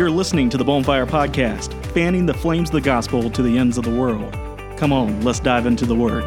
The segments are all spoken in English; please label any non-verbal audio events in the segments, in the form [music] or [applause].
You're listening to the Bonfire Podcast, fanning the flames of the gospel to the ends of the world. Come on, let's dive into the Word.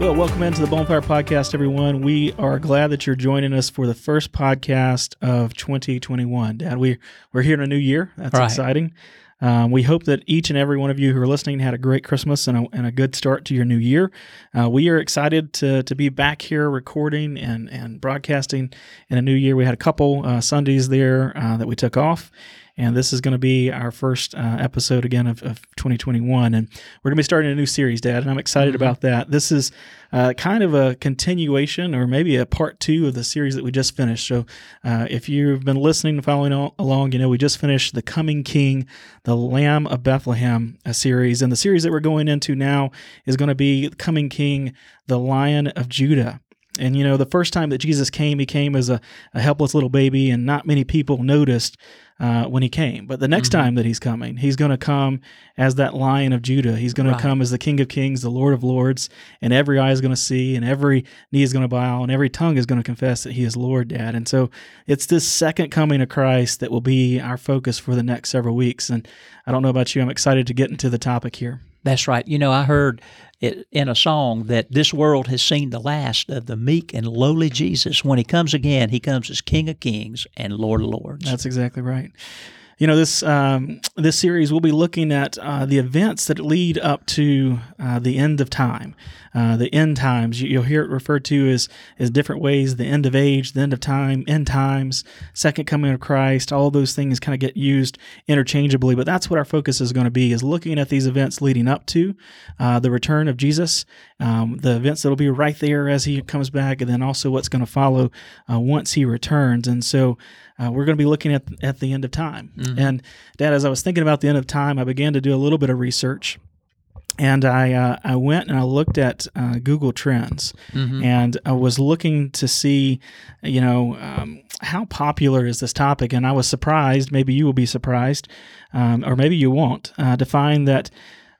Well, welcome into the Bonfire Podcast, everyone. We are glad that you're joining us for the first podcast of 2021. Dad, we, we're here in a new year. That's Right. exciting. Um, we hope that each and every one of you who are listening had a great Christmas and a, and a good start to your new year. Uh, we are excited to, to be back here recording and, and broadcasting in a new year. We had a couple uh, Sundays there uh, that we took off, and this is going to be our first uh, episode again of, of 2021. And we're going to be starting a new series, Dad, and I'm excited about that. This is uh, kind of a continuation or maybe a part two of the series that we just finished. So uh, if you've been listening and following al- along, you know we just finished The Coming King, the Lamb of Bethlehem a series. And the series that we're going into now is going to be Coming King, the Lion of Judah. And you know, the first time that Jesus came, he came as a, a helpless little baby, and not many people noticed uh, when he came. But the next Mm-hmm. time that he's coming, he's going to come as that Lion of Judah. He's going Right. to come as the King of Kings, the Lord of Lords, and every eye is going to see, and every knee is going to bow, and every tongue is going to confess that he is Lord, Dad. And so it's this second coming of Christ that will be our focus for the next several weeks. And I don't know about you, I'm excited to get into the topic here. That's right. You know, I heard it in a song that this world has seen the last of the meek and lowly Jesus. When he comes again, he comes as King of Kings and Lord of Lords. That's exactly right. You know this um, this series we'll be looking at uh, the events that lead up to uh, the end of time, uh, the end times. You, you'll hear it referred to as as different ways: the end of age, the end of time, end times, second coming of Christ. All those things kind of get used interchangeably, but that's what our focus is going to be: is looking at these events leading up to uh, the return of Jesus, um, the events that'll be right there as he comes back, and then also what's going to follow uh, once he returns. And so uh, we're going to be looking at at the end of time. And Dad, as I was thinking about the end of time, I began to do a little bit of research, and I uh, I went and I looked at uh, Google Trends, and I was looking to see, you know, um, how popular is this topic, and I was surprised. Maybe you will be surprised, um, or maybe you won't, uh, to find that.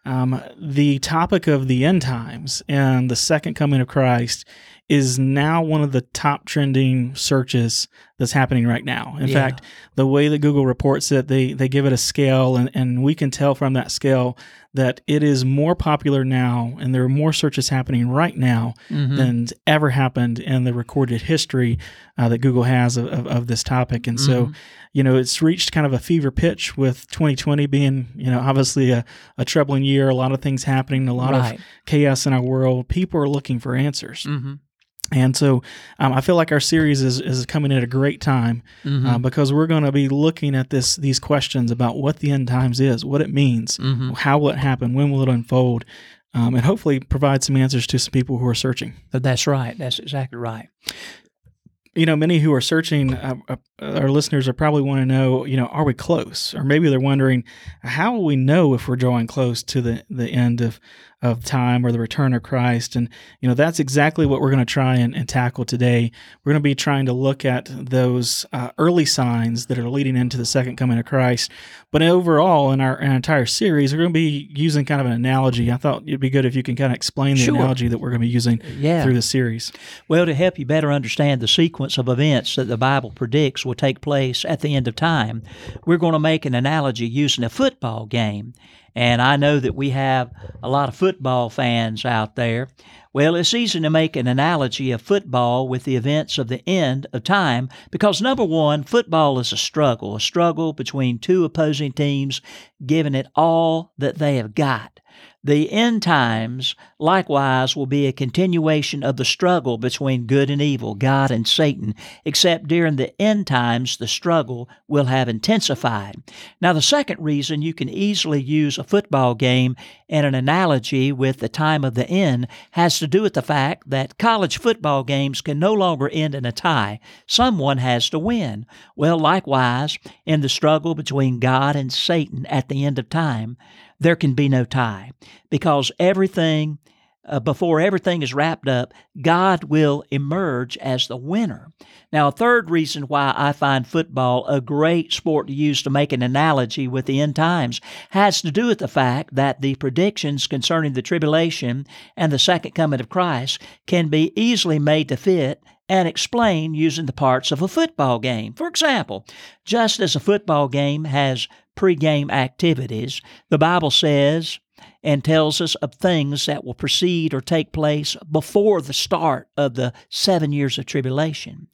Um, the topic of the end times and the second coming of Christ is now one of the top trending searches that's happening right now. In Yeah. fact, the way that Google reports it, they they give it a scale, and, and we can tell from that scale that it is more popular now, and there are more searches happening right now Mm-hmm. than ever happened in the recorded history uh, that Google has of, of, of this topic. And so, Mm-hmm. you know, it's reached kind of a fever pitch with 2020 being, you know, obviously a, a troubling year, a lot of things happening, a lot Right. of chaos in our world. People are looking for answers. Mm-hmm. And so um, I feel like our series is, is coming at a great time Mm-hmm. uh, because we're going to be looking at this these questions about what the end times is, what it means, Mm-hmm. how will it happen, when will it unfold, um, and hopefully provide some answers to some people who are searching. That's right. That's exactly right. You know, many who are searching, uh, uh, our listeners are probably want to know, you know, are we close? Or maybe they're wondering, how will we know if we're drawing close to the, the end of, of time or the return of Christ? And, you know, that's exactly what we're going to try and, and tackle today. We're going to be trying to look at those uh, early signs that are leading into the second coming of Christ. But overall, in our, in our entire series, we're going to be using kind of an analogy. I thought it'd be good if you can kind of explain the Sure. analogy that we're going to be using Yeah. through the series. Well, to help you better understand the sequence of events that the Bible predicts will take place at the end of time, we're going to make an analogy using a football game. And I know that we have a lot of football fans out there. Well, it's easy to make an analogy of football with the events of the end of time because, number one, football is a struggle, a struggle between two opposing teams giving it all that they have got. The end times, likewise, will be a continuation of the struggle between good and evil, God and Satan, except during the end times, the struggle will have intensified. Now, the second reason you can easily use a football game and an analogy with the time of the end has to do with the fact that college football games can no longer end in a tie. Someone has to win. Well, likewise, in the struggle between God and Satan at the end of time, there can be no tie because everything uh, before everything is wrapped up, God will emerge as the winner. Now, a third reason why I find football a great sport to use to make an analogy with the end times has to do with the fact that the predictions concerning the tribulation and the second coming of Christ can be easily made to fit and explain using the parts of a football game. For example, just as a football game has pregame activities, the Bible says and tells us of things that will proceed or take place before the start of the seven years of tribulation.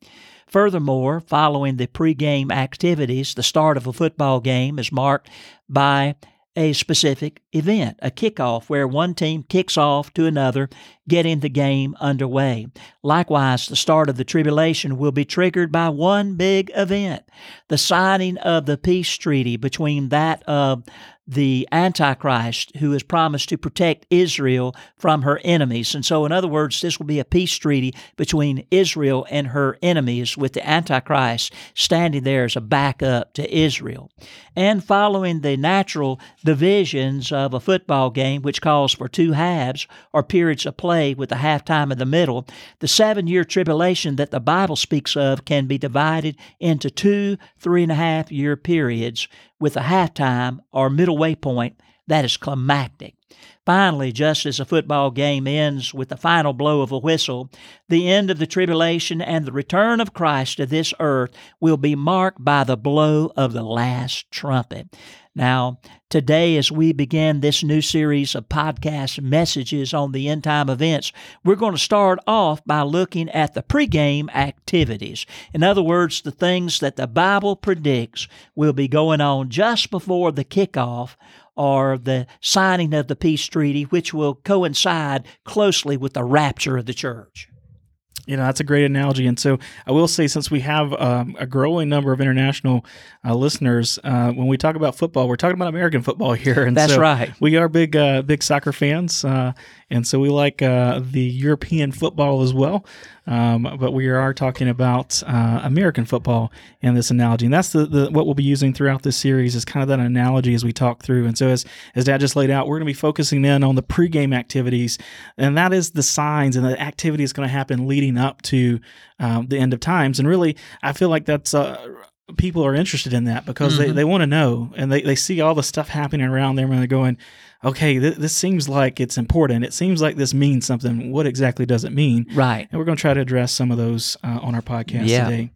Furthermore, following the pregame activities, the start of a football game is marked by a specific event, a kickoff where one team kicks off to another, getting the game underway. Likewise, the start of the tribulation will be triggered by one big event the signing of the peace treaty between that of the Antichrist who has promised to protect Israel from her enemies. And so, in other words, this will be a peace treaty between Israel and her enemies, with the Antichrist standing there as a backup to Israel. And following the natural divisions of a football game, which calls for two halves or periods of play with a halftime in the middle, the seven year tribulation that the Bible speaks of can be divided into two three and a half year periods with a halftime or middle way point that is climactic. Finally, just as a football game ends with the final blow of a whistle, the end of the tribulation and the return of Christ to this earth will be marked by the blow of the last trumpet. Now, today, as we begin this new series of podcast messages on the end time events, we're going to start off by looking at the pregame activities. In other words, the things that the Bible predicts will be going on just before the kickoff or the signing of the peace treaty, which will coincide closely with the rapture of the church. You know, that's a great analogy. And so I will say, since we have um, a growing number of international uh, listeners, uh, when we talk about football, we're talking about American football [laughs] here. And That's so right. We are big, uh, big soccer fans. Uh, and so we like uh, the European football as well. Um, but we are talking about uh, American football in this analogy, and that's the, the what we'll be using throughout this series is kind of that analogy as we talk through. And so as as Dad just laid out, we're going to be focusing in on the pregame activities, and that is the signs and the activity is going to happen leading up to um, the end of times. And really, I feel like that's. Uh, people are interested in that because mm-hmm. they, they want to know and they, they see all the stuff happening around them and they're going okay, th- this seems like it's important. It seems like this means something. What exactly does it mean? Right. And we're going to try to address some of those uh, on our podcast yeah. today.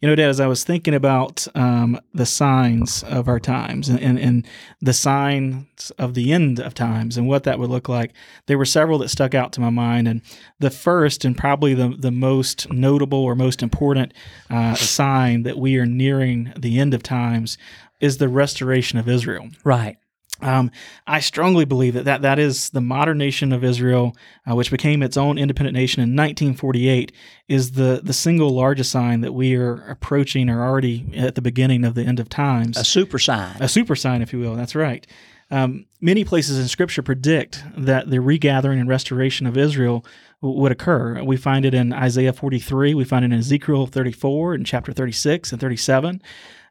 You know, Dad, as I was thinking about um, the signs of our times and, and, and, the signs of the end of times and what that would look like, there were several that stuck out to my mind. And the first and probably the, the most notable or most important uh, sign that we are nearing the end of times is the restoration of Israel. Right. Um, I strongly believe that, that that is the modern nation of Israel, uh, which became its own independent nation in 1948, is the, the single largest sign that we are approaching or already at the beginning of the end of times. A super sign. A super sign, if you will. That's right. Um, many places in Scripture predict that the regathering and restoration of Israel would occur. We find it in Isaiah 43, we find it in Ezekiel 34, and chapter 36 and 37.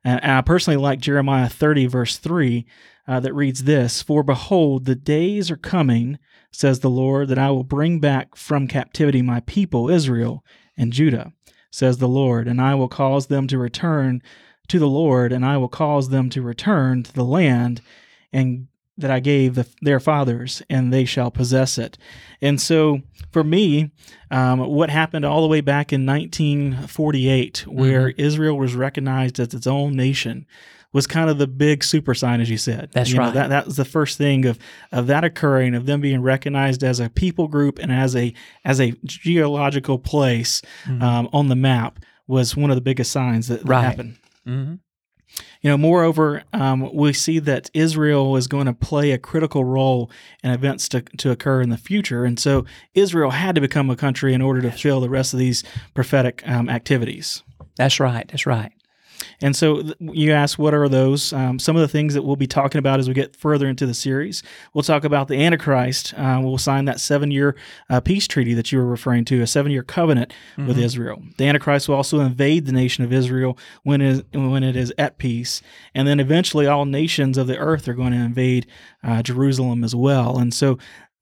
And I personally like Jeremiah 30, verse 3 uh, that reads this For behold, the days are coming, says the Lord, that I will bring back from captivity my people, Israel and Judah, says the Lord, and I will cause them to return to the Lord, and I will cause them to return to the land and that I gave the, their fathers, and they shall possess it. And so, for me, um, what happened all the way back in 1948, where mm-hmm. Israel was recognized as its own nation, was kind of the big super sign, as you said. That's you right. Know, that that was the first thing of of that occurring, of them being recognized as a people group and as a as a geological place mm-hmm. um, on the map was one of the biggest signs that, that right. happened. Mm-hmm. You know, moreover, um, we see that Israel is going to play a critical role in events to, to occur in the future. And so Israel had to become a country in order to fill the rest of these prophetic um, activities. That's right. That's right. And so you ask, what are those? Um, some of the things that we'll be talking about as we get further into the series. We'll talk about the Antichrist. Uh, we'll sign that seven year uh, peace treaty that you were referring to, a seven year covenant mm-hmm. with Israel. The Antichrist will also invade the nation of Israel when it, is, when it is at peace. And then eventually all nations of the earth are going to invade uh, Jerusalem as well. And so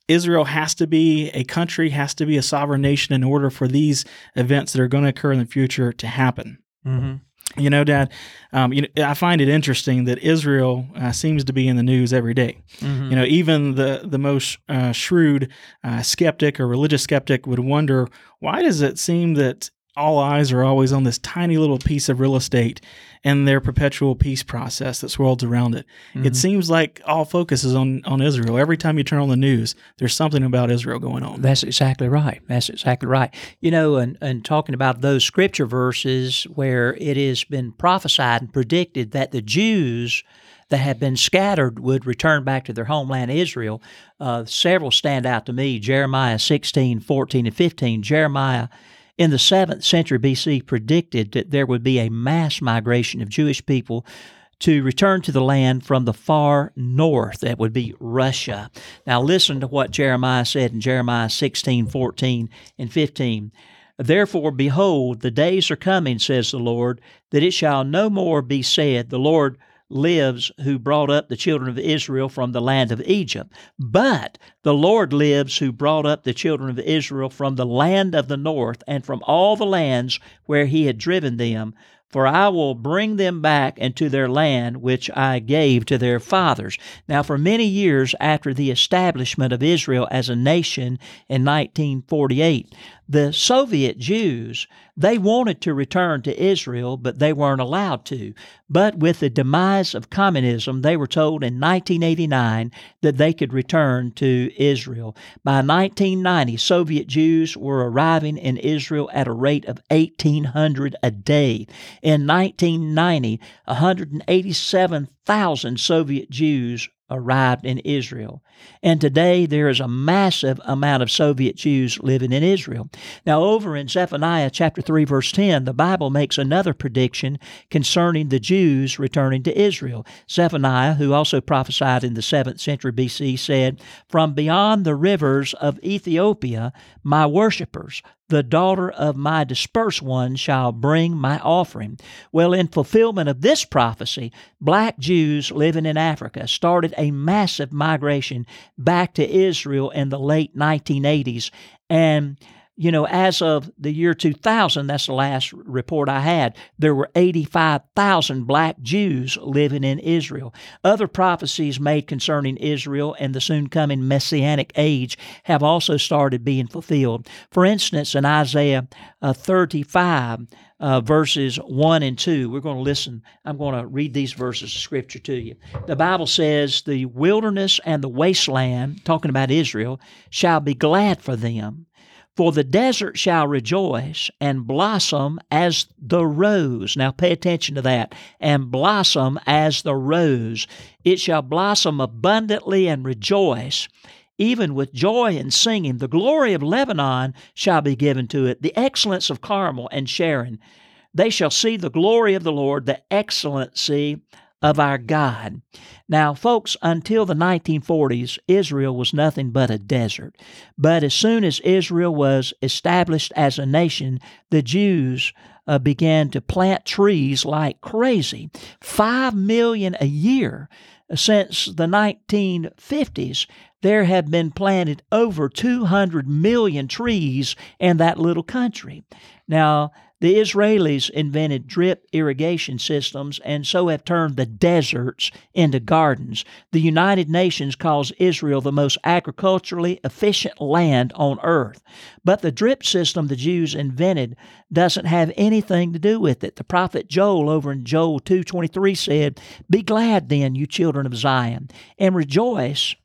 Israel has to be a country, has to be a sovereign nation in order for these events that are going to occur in the future to happen. Mm-hmm. You know, Dad, um, you know, I find it interesting that Israel uh, seems to be in the news every day. Mm-hmm. You know, even the the most uh, shrewd uh, skeptic or religious skeptic would wonder why does it seem that all eyes are always on this tiny little piece of real estate and their perpetual peace process that swirls around it. Mm-hmm. It seems like all focus is on, on Israel. Every time you turn on the news, there's something about Israel going on. That's exactly right. That's exactly right. You know, and, and talking about those scripture verses where it has been prophesied and predicted that the Jews that had been scattered would return back to their homeland Israel, uh, several stand out to me Jeremiah 16, 14, and 15. Jeremiah in the 7th century BC predicted that there would be a mass migration of Jewish people to return to the land from the far north. That would be Russia. Now, listen to what Jeremiah said in Jeremiah 16, 14, and 15. Therefore, behold, the days are coming, says the Lord, that it shall no more be said, The Lord lives who brought up the children of Israel from the land of Egypt. But the Lord lives who brought up the children of Israel from the land of the north and from all the lands where he had driven them. For I will bring them back into their land which I gave to their fathers. Now, for many years after the establishment of Israel as a nation in 1948, the Soviet Jews, they wanted to return to Israel, but they weren't allowed to. But with the demise of communism, they were told in 1989 that they could return to Israel. By 1990, Soviet Jews were arriving in Israel at a rate of 1,800 a day. In 1990, 187,000 Soviet Jews arrived in Israel. And today there is a massive amount of Soviet Jews living in Israel. Now, over in Zephaniah chapter 3, verse 10, the Bible makes another prediction concerning the Jews returning to Israel. Zephaniah, who also prophesied in the 7th century BC, said, From beyond the rivers of Ethiopia, my worshippers, the daughter of my dispersed one shall bring my offering. Well, in fulfillment of this prophecy, black Jews living in Africa started a massive migration back to Israel in the late 1980s. And you know, as of the year 2000, that's the last report I had, there were 85,000 black Jews living in Israel. Other prophecies made concerning Israel and the soon coming Messianic age have also started being fulfilled. For instance, in Isaiah uh, 35, uh, verses 1 and 2. We're going to listen. I'm going to read these verses of Scripture to you. The Bible says, The wilderness and the wasteland, talking about Israel, shall be glad for them. For the desert shall rejoice and blossom as the rose. Now pay attention to that. And blossom as the rose. It shall blossom abundantly and rejoice even with joy and singing. The glory of Lebanon shall be given to it, the excellence of Carmel and Sharon. They shall see the glory of the Lord, the excellency of our God. Now, folks, until the 1940s, Israel was nothing but a desert. But as soon as Israel was established as a nation, the Jews uh, began to plant trees like crazy. Five million a year since the 1950s, there have been planted over 200 million trees in that little country. Now, the Israelis invented drip irrigation systems and so have turned the deserts into gardens. The United Nations calls Israel the most agriculturally efficient land on earth. But the drip system the Jews invented doesn't have anything to do with it. The prophet Joel over in Joel 2:23 said, "Be glad then, you children of Zion, and rejoice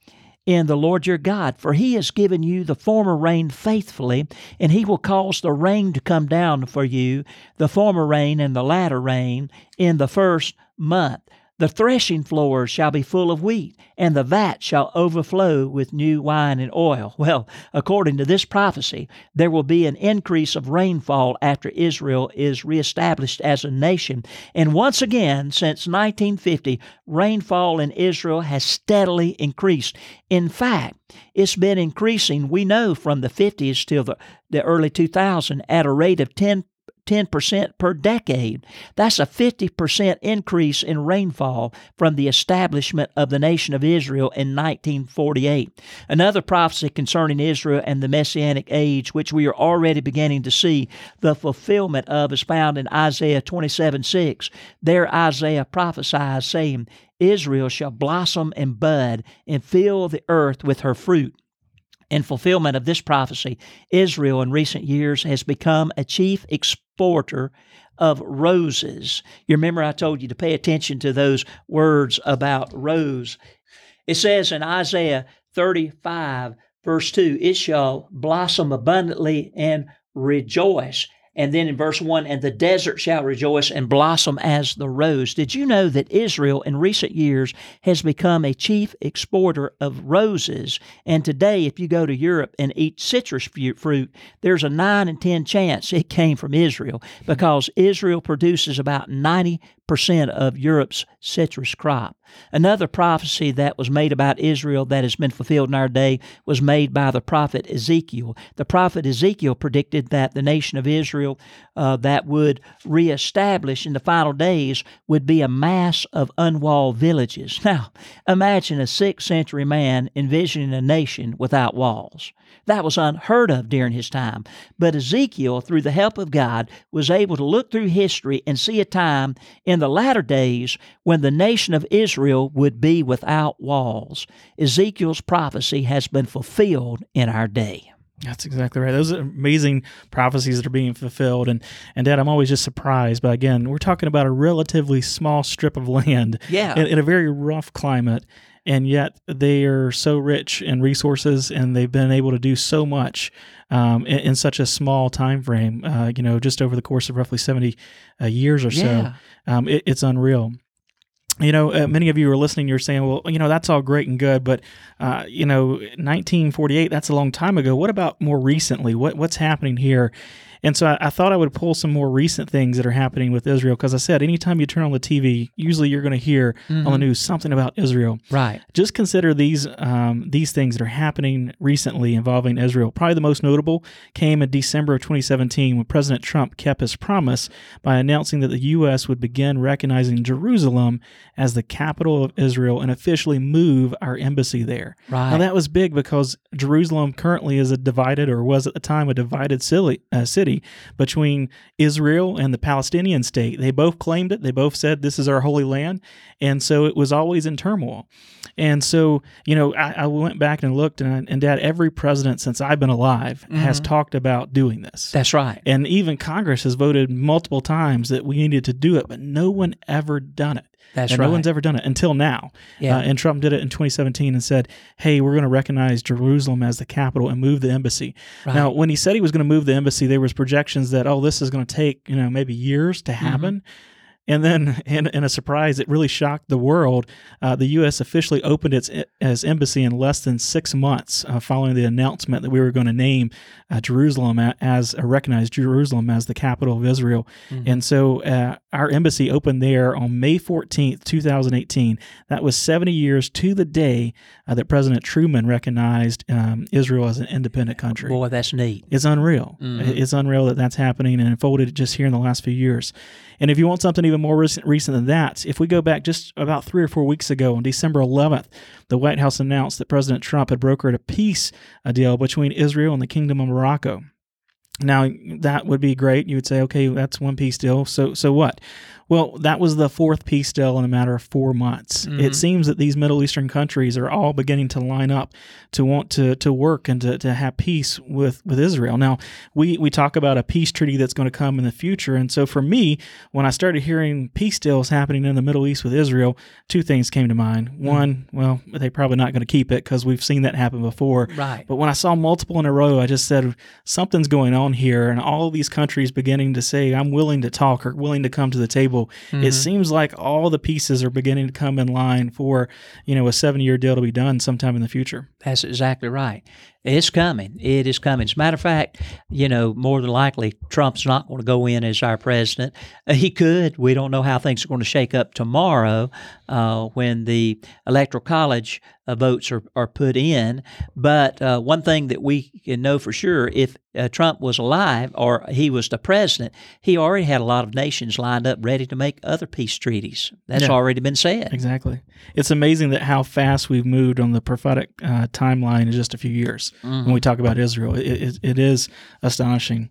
in the Lord your God, for he has given you the former rain faithfully, and he will cause the rain to come down for you, the former rain and the latter rain, in the first month. The threshing floors shall be full of wheat, and the vat shall overflow with new wine and oil. [laughs] Well, according to this prophecy, there will be an increase of rainfall after Israel is reestablished as a nation. And once again, since 1950, rainfall in Israel has steadily increased. In fact, it's been increasing, we know, from the 50s till the, the early 2000s at a rate of 10 10% per decade. That's a 50% increase in rainfall from the establishment of the nation of Israel in 1948. Another prophecy concerning Israel and the Messianic age, which we are already beginning to see the fulfillment of, is found in Isaiah 27 6. There, Isaiah prophesies, saying, Israel shall blossom and bud and fill the earth with her fruit. In fulfillment of this prophecy, Israel in recent years has become a chief exporter of roses. You remember I told you to pay attention to those words about rose. It says in Isaiah 35, verse 2, it shall blossom abundantly and rejoice. And then in verse 1, and the desert shall rejoice and blossom as the rose. Did you know that Israel in recent years has become a chief exporter of roses? And today, if you go to Europe and eat citrus fruit, there's a 9 in 10 chance it came from Israel because Israel produces about 90% of Europe's citrus crop. Another prophecy that was made about Israel that has been fulfilled in our day was made by the prophet Ezekiel. The prophet Ezekiel predicted that the nation of Israel uh, that would reestablish in the final days would be a mass of unwalled villages. Now, imagine a sixth century man envisioning a nation without walls. That was unheard of during his time. But Ezekiel, through the help of God, was able to look through history and see a time in the latter days when the nation of Israel would be without walls. Ezekiel's prophecy has been fulfilled in our day. That's exactly right. Those are amazing prophecies that are being fulfilled. And, and Dad, I'm always just surprised. But again, we're talking about a relatively small strip of land yeah. in, in a very rough climate and yet they are so rich in resources and they've been able to do so much um, in, in, such a small time frame uh, you know just over the course of roughly 70 uh, years or yeah. so um, it, it's unreal you know, uh, many of you are listening. You're saying, "Well, you know, that's all great and good, but uh, you know, 1948, that's a long time ago. What about more recently? What what's happening here?" And so I, I, thought I would pull some more recent things that are happening with Israel because I said anytime you turn on the TV, usually you're going to hear mm-hmm. on the mm-hmm. news something about Israel. Right. Just consider these um, these things that are happening recently involving Israel. Probably the most notable came in December of 2017 when President Trump kept his promise by announcing that the U.S. would begin recognizing Jerusalem as the capital of Israel and officially move our embassy there. Right. Now that was big because Jerusalem currently is a divided or was at the time a divided city. Uh, city between Israel and the Palestinian state. They both claimed it. They both said this is our holy land. And so it was always in turmoil. And so, you know, I, I went back and looked, and, I, and, Dad, every president since I've been alive mm-hmm. has talked about doing this. That's right. And even Congress has voted multiple times that we needed to do it, but no one ever done it. That's and right. No one's ever done it until now. Yeah. Uh, and Trump did it in 2017 and said, "Hey, we're going to recognize Jerusalem as the capital and move the embassy." Right. Now, when he said he was going to move the embassy, there was projections that oh, this is going to take you know maybe years to mm-hmm. happen. Mm-hmm. And then, in, in a surprise, it really shocked the world. Uh, the U.S. officially opened its as embassy in less than six months uh, following the announcement that we were going to name uh, Jerusalem as uh, recognize Jerusalem as the capital of Israel. Mm-hmm. And so, uh, our embassy opened there on May 14th, 2018. That was 70 years to the day uh, that President Truman recognized um, Israel as an independent country. Boy, that's neat. It's unreal. Mm-hmm. It's unreal that that's happening and unfolded just here in the last few years. And if you want something even more recent, recent than that, if we go back just about three or four weeks ago on December 11th, the White House announced that President Trump had brokered a peace uh, deal between Israel and the Kingdom of Morocco. Now that would be great. You would say, okay, that's one peace deal. So so what? Well, that was the fourth peace deal in a matter of four months. Mm-hmm. It seems that these Middle Eastern countries are all beginning to line up to want to, to work and to, to have peace with, with Israel. Now, we, we talk about a peace treaty that's going to come in the future. And so for me, when I started hearing peace deals happening in the Middle East with Israel, two things came to mind. Mm-hmm. One, well, they're probably not going to keep it because we've seen that happen before. Right. But when I saw multiple in a row, I just said, something's going on here. And all these countries beginning to say, I'm willing to talk or willing to come to the table Mm-hmm. It seems like all the pieces are beginning to come in line for, you know, a seven year deal to be done sometime in the future. That's exactly right. It's coming. It is coming. As a matter of fact, you know, more than likely, Trump's not going to go in as our president. He could. We don't know how things are going to shake up tomorrow uh, when the Electoral College uh, votes are, are put in. But uh, one thing that we can know for sure if uh, Trump was alive or he was the president, he already had a lot of nations lined up ready to make other peace treaties. That's Yeah. already been said. Exactly. It's amazing that how fast we've moved on the prophetic uh, timeline in just a few years. Mhm. When we talk about Israel, it, it, it is astonishing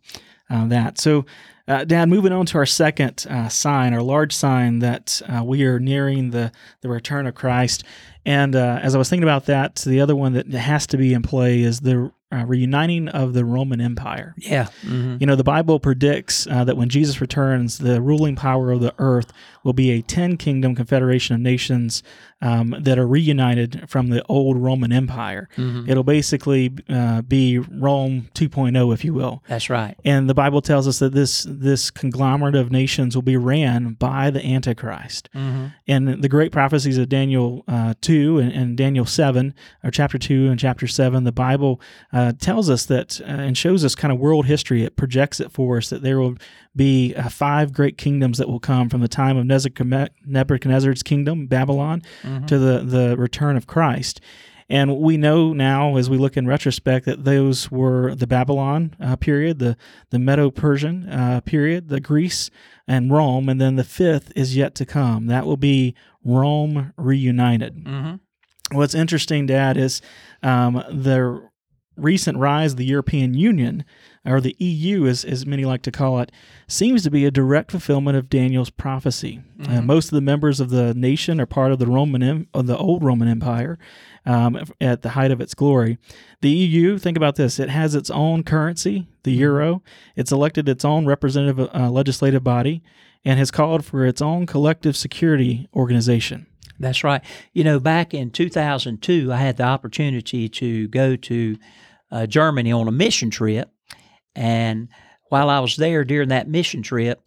uh, that. So, uh, Dad, moving on to our second uh, sign, our large sign that uh, we are nearing the the return of Christ. And uh, as I was thinking about that, the other one that has to be in play is the uh, reuniting of the Roman Empire. Yeah. Mhm. You know, the Bible predicts uh, that when Jesus returns, the ruling power of the earth will be a 10 kingdom confederation of nations um, that are reunited from the old Roman Empire. Mhm. It'll basically uh, be Rome 2.0, if you will. That's right. And the Bible tells us that this this conglomerate of nations will be ran by the Antichrist. hmm And the great prophecies of Daniel uh, 2 and, and Daniel 7, or chapter 2 and chapter 7, the Bible uh, tells us that uh, and shows us kind of world history. It projects it for us that there will be uh, five great kingdoms that will come from the time of Nebuchadnezzar's kingdom, Babylon, Mhm. to the, the return of Christ. And we know now, as we look in retrospect, that those were the Babylon uh, period, the, the Medo Persian uh, period, the Greece, and Rome. And then the fifth is yet to come. That will be Rome reunited. Mhm. What's interesting, Dad, is um, the recent rise of the European Union, or the EU, as, as many like to call it, seems to be a direct fulfillment of Daniel's prophecy. Uh, Mhm. most of the members of the nation are part of the Roman, em- of the old Roman Empire, um, at the height of its glory. The EU, think about this: it has its own currency, the euro. It's elected its own representative uh, legislative body, and has called for its own collective security organization. That's right. You know, back in 2002, I had the opportunity to go to uh, Germany on a mission trip. And while I was there during that mission trip,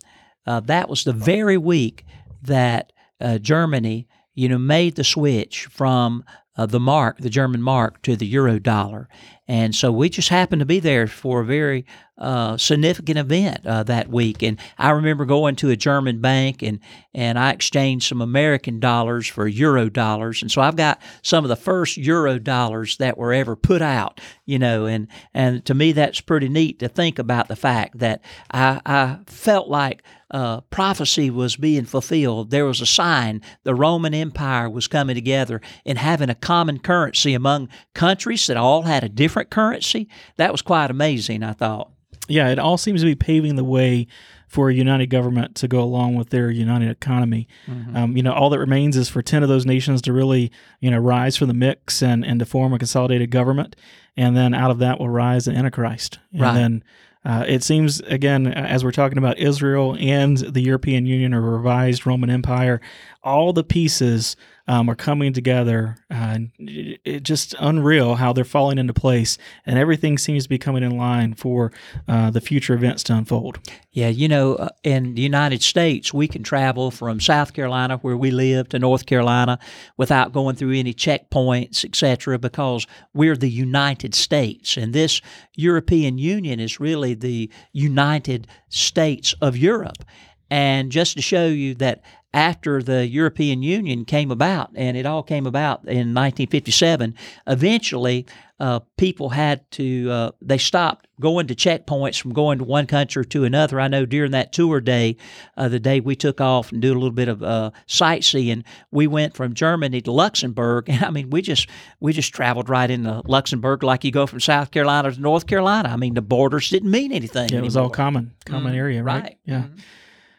uh, that was the very week that uh, Germany, you know, made the switch from uh, the mark, the German mark, to the euro dollar. And so we just happened to be there for a very uh, significant event uh, that week. And I remember going to a German bank and, and I exchanged some American dollars for euro dollars. And so I've got some of the first euro dollars that were ever put out, you know, and, and to me, that's pretty neat to think about the fact that I, I felt like uh, prophecy was being fulfilled. There was a sign the Roman Empire was coming together and having a common currency among countries that all had a different currency. That was quite amazing, I thought. yeah, it all seems to be paving the way for a united government to go along with their united economy. Um, you know, all that remains is for ten of those nations to really, you know, rise from the mix and and to form a consolidated government, and then out of that will rise the Antichrist, and Right. then. Uh, it seems again, as we're talking about Israel and the European Union or revised Roman Empire, all the pieces um, are coming together. Uh, it, it just unreal how they're falling into place, and everything seems to be coming in line for uh, the future events to unfold. Yeah, you know, uh, in the United States, we can travel from South Carolina, where we live, to North Carolina without going through any checkpoints, etc., because we're the United States. And this European Union is really the United States of Europe. And just to show you that after the European Union came about, and it all came about in 1957, eventually uh, people had to, uh, they stopped going to checkpoints from going to one country to another. I know during that tour day, uh, the day we took off and do a little bit of uh, sightseeing, we went from Germany to Luxembourg. And [laughs] I mean, we just, we just traveled right into Luxembourg like you go from South Carolina to North Carolina. I mean, the borders didn't mean anything. Yeah, it was all common, common Mhm, area, right? right. Yeah. Mhm.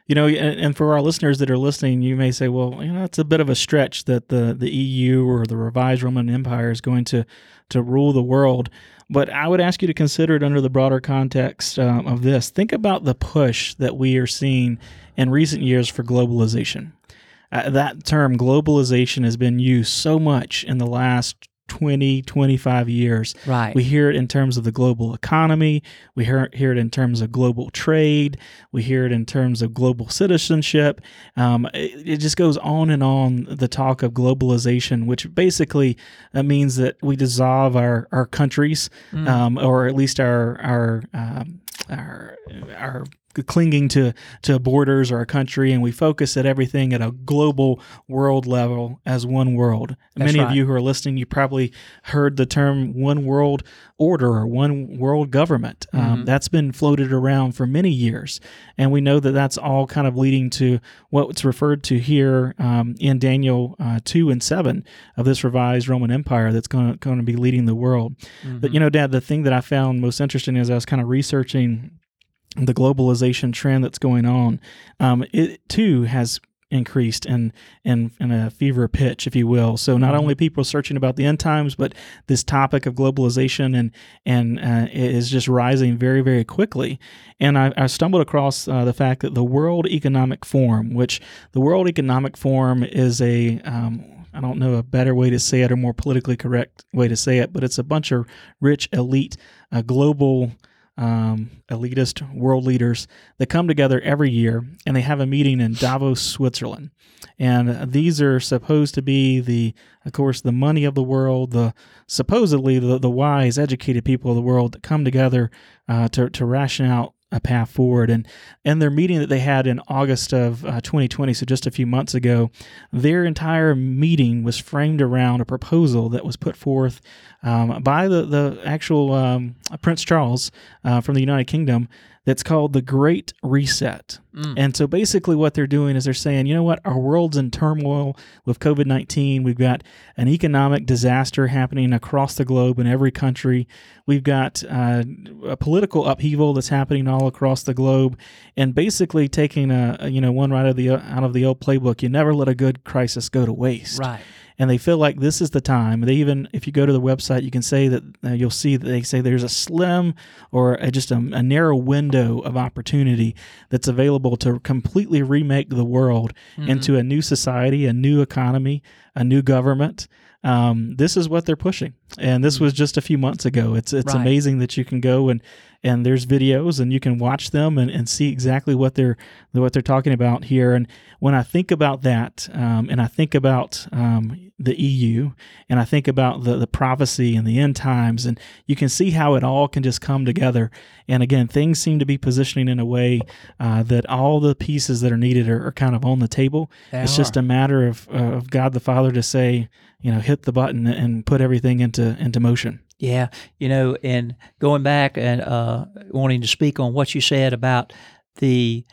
You know, and, and for our listeners that are listening, you may say, well, you know, it's a bit of a stretch that the, the EU or the revised Roman Empire is going to, to rule the world. But I would ask you to consider it under the broader context um, of this. Think about the push that we are seeing in recent years for globalization. Uh, that term, globalization, has been used so much in the last 20, 25 years. Right. We hear it in terms of the global economy. We hear, hear it in terms of global trade. We hear it in terms of global citizenship. Um, it, it, just goes on and on the talk of globalization, which basically uh, means that we dissolve our, our countries, mm. um, or at least our, our, um, our, our clinging to to borders or a country, and we focus at everything at a global world level as one world. That's Many right. of you who are listening, you probably heard the term one world order or one world government. Um, mm-hmm. Um, that's been floated around for many years, and we know that that's all kind of leading to what's referred to here um, in Daniel uh, two and seven of this revised Roman Empire that's going to going to be leading the world. Mm-hmm. But you know, Dad, the thing that I found most interesting as I was kind of researching the globalization trend that's going on, um, it too has increased in, in in a fever pitch, if you will. So not mm-hmm. only people searching about the end times, but this topic of globalization and and uh, is just rising very very quickly. And I, I stumbled across uh, the fact that the World Economic Forum, which the World Economic Forum is a um, I don't know a better way to say it or more politically correct way to say it, but it's a bunch of rich elite uh, global um, elitist world leaders that come together every year and they have a meeting in Davos, Switzerland. And these are supposed to be the, of course, the money of the world, the supposedly the, the wise, educated people of the world that come together uh, to, to ration out a path forward. And in their meeting that they had in August of uh, 2020, so just a few months ago, their entire meeting was framed around a proposal that was put forth um, by the the actual um, Prince Charles uh, from the United Kingdom that's called the Great Reset. Mm. And so basically, what they're doing is they're saying, you know what, our world's in turmoil with COVID 19. We've got an economic disaster happening across the globe in every country. We've got uh, a political upheaval that's happening all across the globe. And basically, taking a, you know, one right out of the, out of the old playbook, you never let a good crisis go to waste. Right and they feel like this is the time. They even, if you go to the website, you can say that uh, you'll see that they say there's a slim or a, just a, a, narrow window of opportunity that's available to completely remake the world mm-hmm. into a new society, a new economy, a new government. Um, this is what they're pushing, and this was just a few months ago. It's it's right. amazing that you can go and and there's videos and you can watch them and, and see exactly what they're what they're talking about here. And when I think about that, um, and I think about um, the EU, and I think about the the prophecy and the end times, and you can see how it all can just come together. And again, things seem to be positioning in a way uh, that all the pieces that are needed are, are kind of on the table. They it's are. just a matter of uh, of God the Father to say, you know, hit the button and put everything into into motion. Yeah, you know, and going back and uh, wanting to speak on what you said about the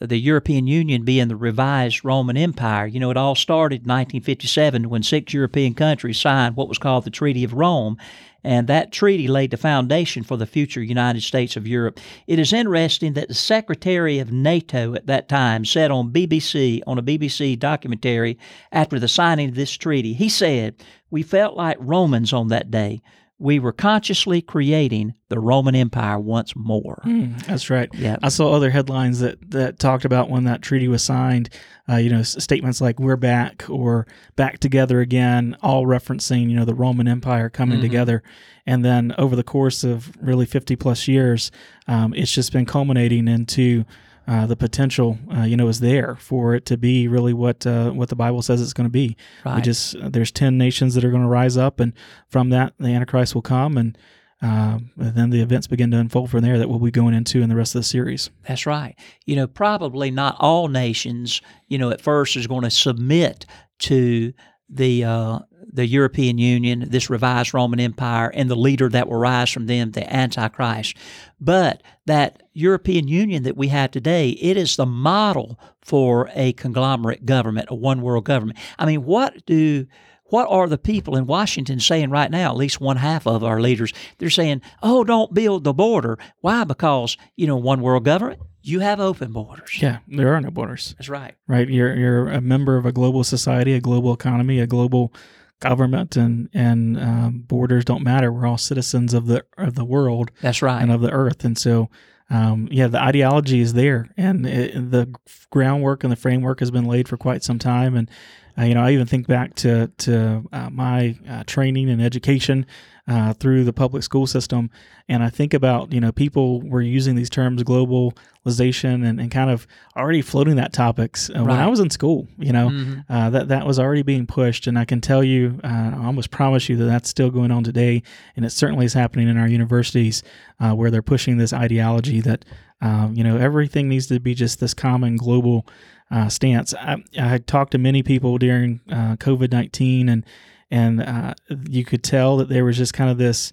the European Union being the revised Roman Empire. You know, it all started in 1957 when six European countries signed what was called the Treaty of Rome, and that treaty laid the foundation for the future United States of Europe. It is interesting that the Secretary of NATO at that time said on BBC, on a BBC documentary after the signing of this treaty, he said, We felt like Romans on that day we were consciously creating the Roman Empire once more. Mm, that's right. Yeah, I saw other headlines that that talked about when that treaty was signed. Uh, you know, statements like "We're back" or "Back together again," all referencing you know the Roman Empire coming mm-hmm. together. And then over the course of really fifty plus years, um, it's just been culminating into uh, the potential, uh, you know, is there for it to be really what uh, what the Bible says it's going to be. Right. We just there's ten nations that are going to rise up, and from that the Antichrist will come, and, um, and then the events begin to unfold from there that we'll be going into in the rest of the series. That's right. You know, probably not all nations, you know, at first is going to submit to the uh, the European Union, this revised Roman Empire, and the leader that will rise from them, the Antichrist. But that European Union that we have today, it is the model for a conglomerate government, a one world government. I mean, what do what are the people in Washington saying right now? At least one half of our leaders, they're saying, "Oh, don't build the border." Why? Because you know, one world government you have open borders. Yeah, there are no borders. That's right. Right. You're you're a member of a global society, a global economy, a global government, and and um, borders don't matter. We're all citizens of the of the world. That's right. And of the earth, and so. Um, yeah, the ideology is there, and it, the groundwork and the framework has been laid for quite some time. And Uh, you know, I even think back to to uh, my uh, training and education uh, through the public school system, and I think about you know people were using these terms globalization and, and kind of already floating that topics uh, when I was in school. You know, Mhm. uh, that that was already being pushed, and I can tell you, uh, I almost promise you that that's still going on today, and it certainly is happening in our universities uh, where they're pushing this ideology that um, you know everything needs to be just this common global uh, stance. I, I had talked to many people during uh, COVID nineteen, and and uh, you could tell that there was just kind of this.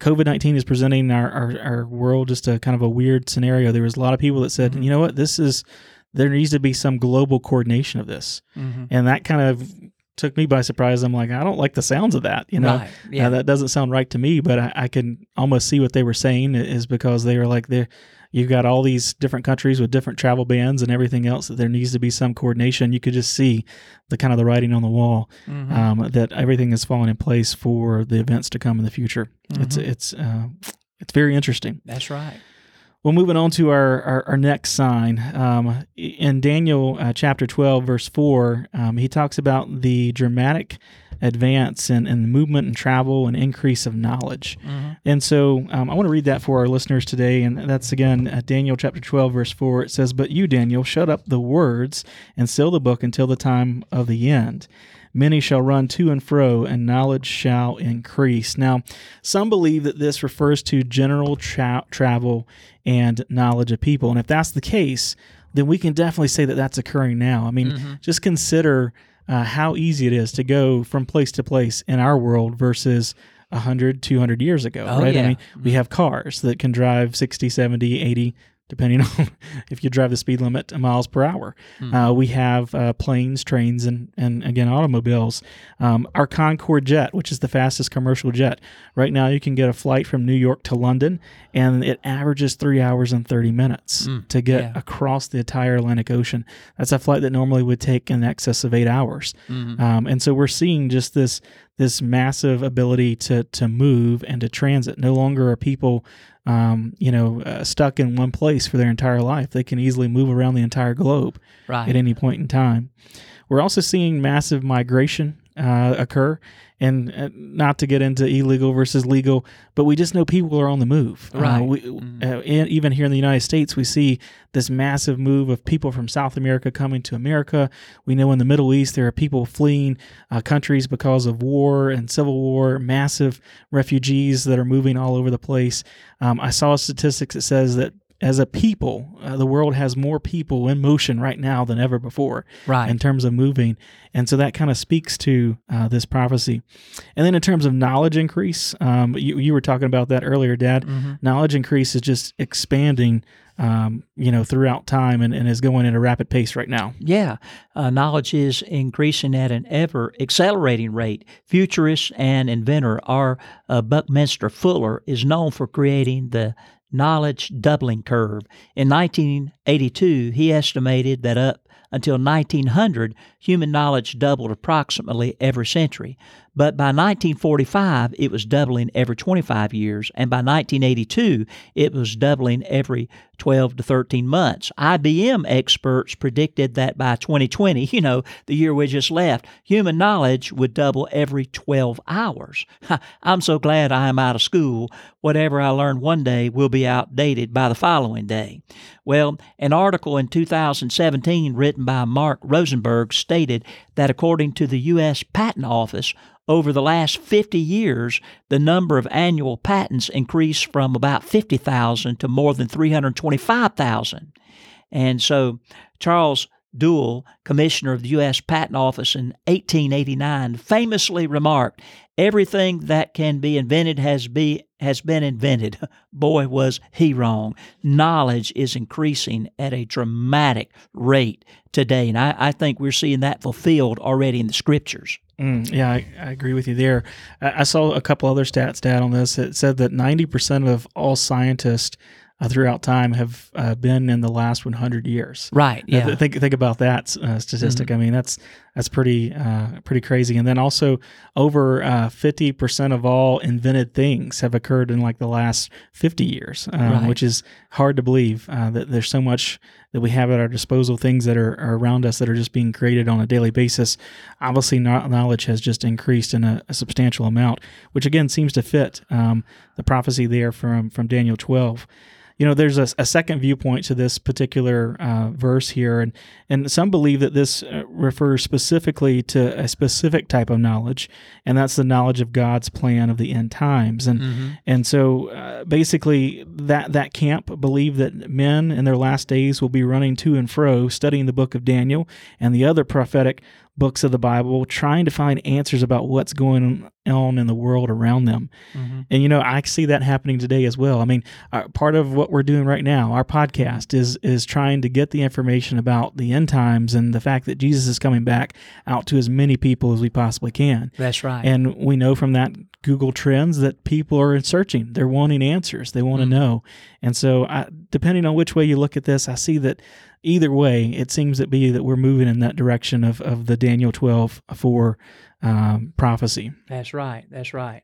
COVID nineteen is presenting our, our, our world just a kind of a weird scenario. There was a lot of people that said, Mhm. you know what, this is there needs to be some global coordination of this Mhm. and that kind of took me by surprise. I'm like, I don't like the sounds of that. You know, Right. Yeah. That doesn't sound right to me. But I, I can almost see what they were saying is because they were like, they you've got all these different countries with different travel bans and everything else that there needs to be some coordination. You could just see the kind of the writing on the wall Mhm. um, that everything is falling in place for the events to come in the future. It's Mhm. it's uh, it's very interesting. That's right. Well, moving on to our, our, our next sign. Um, in Daniel uh, chapter 12, verse 4, um, he talks about the dramatic advance in, in movement and travel and increase of knowledge. Mhm. And so um, I want to read that for our listeners today. And that's again uh, Daniel chapter 12, verse 4. It says, But you, Daniel, shut up the words and seal the book until the time of the end. Many shall run to and fro, and knowledge shall increase. Now, some believe that this refers to general tra- travel and knowledge of people. And if that's the case, then we can definitely say that that's occurring now. I mean, Mhm. just consider uh, how easy it is to go from place to place in our world versus 100, 200 years ago, Oh, right? yeah. I mean, we have cars that can drive 60, 70, 80, depending [laughs] on if you drive the speed limit miles per hour. Mhm. Uh, we have uh, planes, trains, and, and again, automobiles. Um, our Concorde jet, which is the fastest commercial jet. Right now, you can get a flight from New York to London, and it averages three hours and 30 minutes Mm, to get yeah. across the entire Atlantic Ocean. That's a flight that normally would take in excess of eight hours. Mhm. Um, and so we're seeing just this this massive ability to to move and to transit. No longer are people, um, you know, uh, stuck in one place for their entire life. They can easily move around the entire globe Right. at any point in time. We're also seeing massive migration uh, occur, and uh, not to get into illegal versus legal, but we just know people are on the move. Uh, Right. we, Mhm. uh, and even here in the United States, we see this massive move of people from South America coming to America. We know in the Middle East there are people fleeing uh, countries because of war and civil war, massive refugees that are moving all over the place. Um, I saw statistics that says that as a people, uh, the world has more people in motion right now than ever before Right. in terms of moving. And so that kind of speaks to uh, this prophecy. And then in terms of knowledge increase, um, you, you were talking about that earlier, Dad. Mhm. Knowledge increase is just expanding, um, you know, throughout time and, and is going at a rapid pace right now. Yeah, uh, knowledge is increasing at an ever accelerating rate. Futurist and inventor R. Uh, Buckminster Fuller is known for creating the knowledge doubling curve. In 1982, he estimated that up until 1900, human knowledge doubled approximately every century. But by 1945, it was doubling every 25 years, and by 1982, it was doubling every 12 to 13 months. IBM experts predicted that by 2020, [laughs] you know, the year we just left, human knowledge would double every 12 hours. [laughs] I'm so glad I am out of school. Whatever I learn one day will be outdated by the following day. Well, an article in 2017 written by Mark Rosenberg stated that according to the U.S. Patent Office, over the last 50 years, the number of annual patents increased from about 50,000 to more than 325,000. And so Charles Duell, commissioner of the U.S. Patent Office in 1889, famously remarked, Everything that can be invented has, be, has been invented. [laughs] Boy, was he wrong. Knowledge is increasing at a dramatic rate today. And I, I think we're seeing that fulfilled already in the scriptures. Mm, yeah, I, I agree with you there. I, I saw a couple other stats, Dad, on this. It said that 90% of all scientists uh, throughout time have uh, been in the last 100 years. Right. Uh, Yeah. th- think think about that uh, statistic. I mean, that's that's pretty uh, pretty crazy. And then also, over uh, fifty percent of all invented things have occurred in like the last fifty years, um, Right. which is hard to believe uh, that there's so much that we have at our disposal, things that are, are around us that are just being created on a daily basis. Obviously, kno- knowledge has just increased in a, a substantial amount, which again seems to fit um, the prophecy there from from Daniel twelve you know, there's a, a second viewpoint to this particular uh, verse here, and and some believe that this uh, refers specifically to a specific type of knowledge, and that's the knowledge of God's plan of the end times, and Mm-hmm. and so uh, basically that that camp believe that men in their last days will be running to and fro studying the book of Daniel and the other prophetic books of the Bible, trying to find answers about what's going on in the world around them. Mm-hmm. And you know, I see that happening today as well. I mean, uh, part of what we're doing right now, our podcast is is trying to get the information about the end times and the fact that Jesus is coming back out to as many people as we possibly can. That's right. And we know from that Google Trends that people are searching. They're wanting answers. They want to Mhm. know. And so, I, depending on which way you look at this, I see that either way, it seems to be that we're moving in that direction of, of the Daniel 12 for um, prophecy. That's right. That's right.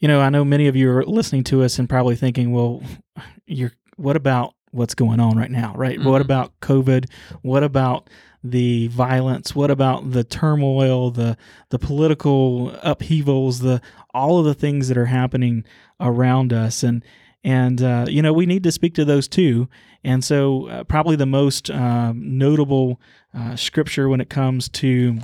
You know, I know many of you are listening to us and probably thinking, well, you're what about what's going on right now, right? What Mhm. about COVID? What about the violence? What about the turmoil, the the political upheavals, the all of the things that are happening around us and and uh, you know we need to speak to those too. And so, uh, probably the most um, notable uh, scripture when it comes to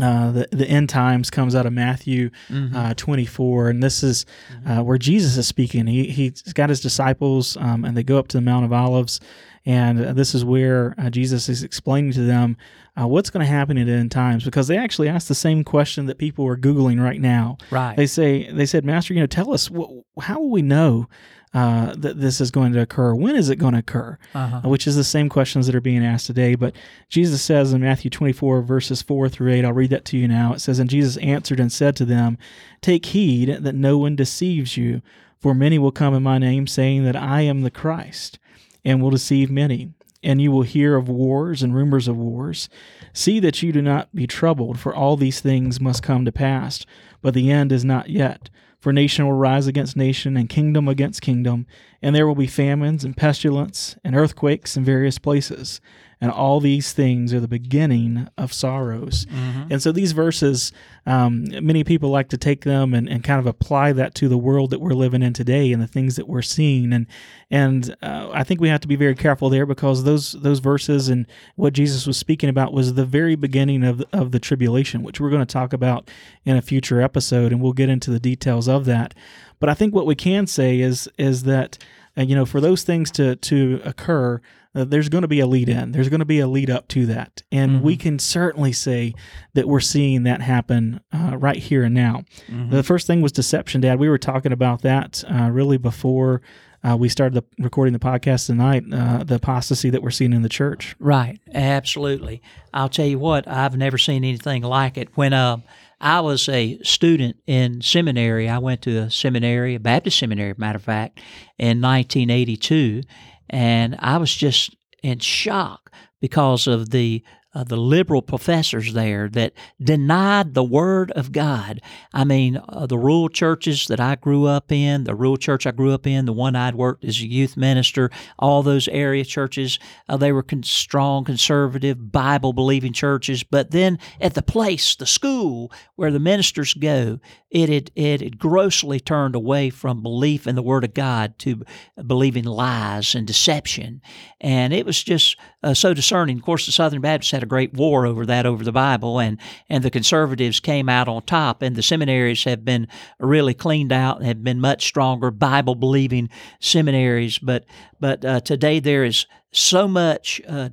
uh, the the end times comes out of Matthew Mhm. uh, 24, and this is uh, where Jesus is speaking. He he's got his disciples, um, and they go up to the Mount of Olives, and this is where uh, Jesus is explaining to them uh, what's going to happen in the end times, because they actually ask the same question that people are googling right now. right. They say they said, Master, you know, tell us wh- how will we know uh, that this is going to occur? When is it going to occur? uh-huh. uh, which is the same questions that are being asked today. But Jesus says in Matthew 24, verses 4 through 8, I'll read that to you now. It says, And Jesus answered and said to them, Take heed that no one deceives you, for many will come in my name, saying that I am the Christ, and will deceive many. And you will hear of wars and rumors of wars. See that you do not be troubled, for all these things must come to pass, but the end is not yet. For nation will rise against nation, and kingdom against kingdom, and there will be famines and pestilence and earthquakes in various places. And all these things are the beginning of sorrows. Mhm. And so these verses, um, many people like to take them and, and kind of apply that to the world that we're living in today and the things that we're seeing. And and uh, I think we have to be very careful there because those those verses and what Jesus was speaking about was the very beginning of of the tribulation, which we're going to talk about in a future episode, and we'll get into the details of that. But I think what we can say is is that uh, you know for those things to to occur, uh, there's going to be a lead in. There's going to be a lead up to that, and we can certainly say that we're seeing that happen uh, right here and now. Mhm. The first thing was deception, Dad. We were talking about that uh, really before. Uh, we started the, recording the podcast tonight. Uh, the apostasy that we're seeing in the church. Right, absolutely. I'll tell you what, I've never seen anything like it. When uh, I was a student in seminary, I went to a seminary, a Baptist seminary, matter of fact, in 1982, and I was just in shock because of the uh, the liberal professors there that denied the word of God. I mean, uh, the rural churches that I grew up in, the rural church I grew up in, the one I'd worked as a youth minister, all those area churches, uh, they were con- strong, conservative, Bible believing churches. But then at the place, the school where the ministers go, it had, it had grossly turned away from belief in the Word of God to believing lies and deception. And it was just uh, so discerning. Of course, the Southern Baptists had a great war over that, over the Bible, and, and the conservatives came out on top. And the seminaries have been really cleaned out and have been much stronger, Bible believing seminaries. But, but uh, today there is so much uh,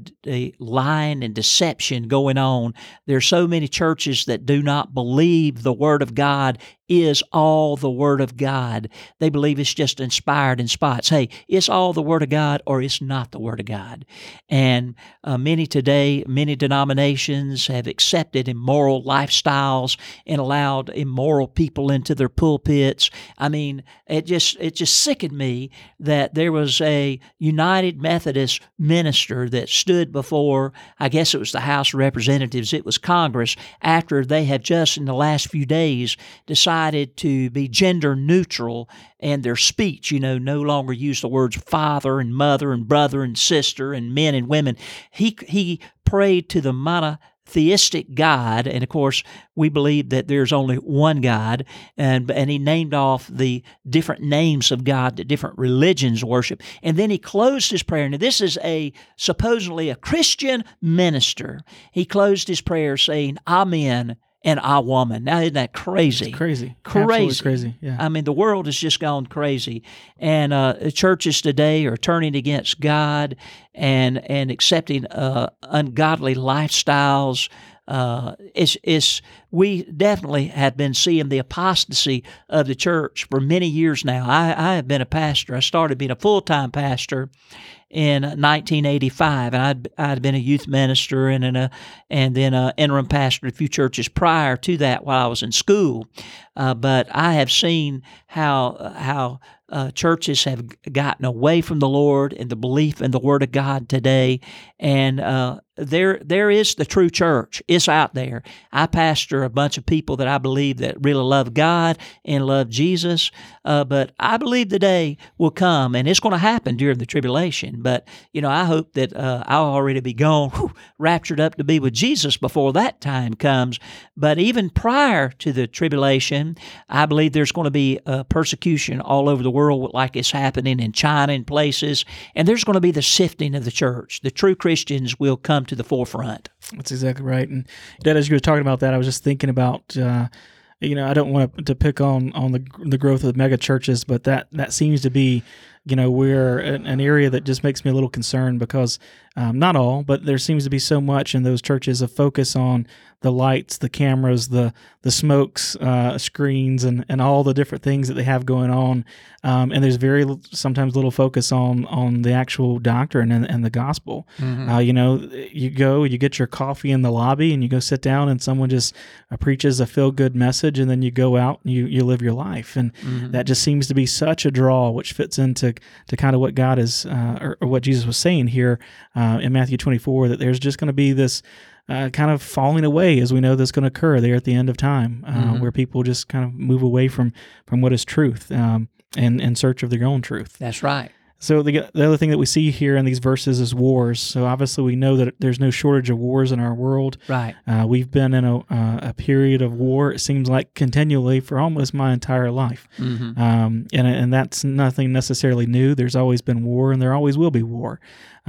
lying and deception going on. There are so many churches that do not believe the Word of God is all the Word of God. They believe it's just inspired in spots. Hey, it's all the Word of God or it's not the Word of God. And uh, many today, many denominations have accepted immoral lifestyles and allowed immoral people into their pulpits. I mean, it just it just sickened me that there was a United Methodist minister that stood before, I guess it was the House of Representatives, it was Congress, after they had just in the last few days decided to be gender neutral and their speech, you know, no longer use the words father and mother and brother and sister and men and women. He he prayed to the monotheistic God, and of course, we believe that there's only one God, and and he named off the different names of God that different religions worship, and then he closed his prayer. Now, this is a supposedly a Christian minister. He closed his prayer saying, "Amen." And a woman. Now, isn't that crazy? It's crazy. Crazy. Absolutely crazy. Yeah. I mean, the world has just gone crazy, and uh, churches today are turning against God and and accepting uh, ungodly lifestyles. Uh, it's, it's we definitely have been seeing the apostasy of the church for many years now. I, I have been a pastor. I started being a full time pastor in 1985, and I'd, I'd been a youth minister and in a, and then an interim pastor at a few churches prior to that while I was in school. Uh, but I have seen how how uh, churches have gotten away from the Lord and the belief in the Word of God today, and uh, there there is the true church. It's out there. I pastor a bunch of people that I believe that really love God and love Jesus. Uh, but I believe the day will come, and it's going to happen during the tribulation. But you know, I hope that uh, I'll already be gone, [laughs] whew, raptured up to be with Jesus before that time comes. But even prior to the tribulation, I believe there's going to be uh, persecution all over the world, like it's happening in China and places. And there's going to be the sifting of the church. The true Christians will come to the forefront. That's exactly right. And Dad, as you were talking about that, I was just thinking about, uh, you know, I don't want to pick on on the the growth of mega churches, but that that seems to be, you know, we're an, an area that just makes me a little concerned because um, not all, but there seems to be so much in those churches of focus on the lights, the cameras, the the smokes, uh, screens, and, and all the different things that they have going on. Um, and there's very sometimes little focus on on the actual doctrine and, and the gospel. Mm-hmm. Uh, you know, you go, you get your coffee in the lobby, and you go sit down, and someone just uh, preaches a feel good message, and then you go out and you, you live your life, and mm-hmm. that just seems to be such a draw, which fits into to kind of what God is uh, or, or, what Jesus was saying here uh, in Matthew 24 that there's just going to be this uh, kind of falling away as we know that's going to occur there at the end of time, uh, mm-hmm. where people just kind of move away from from what is truth um, and in search of their own truth. That's right. So the, the other thing that we see here in these verses is wars. So obviously we know that there's no shortage of wars in our world. Right. Uh, we've been in a, uh, a period of war. It seems like continually for almost my entire life, mm-hmm. um, and and that's nothing necessarily new. There's always been war, and there always will be war.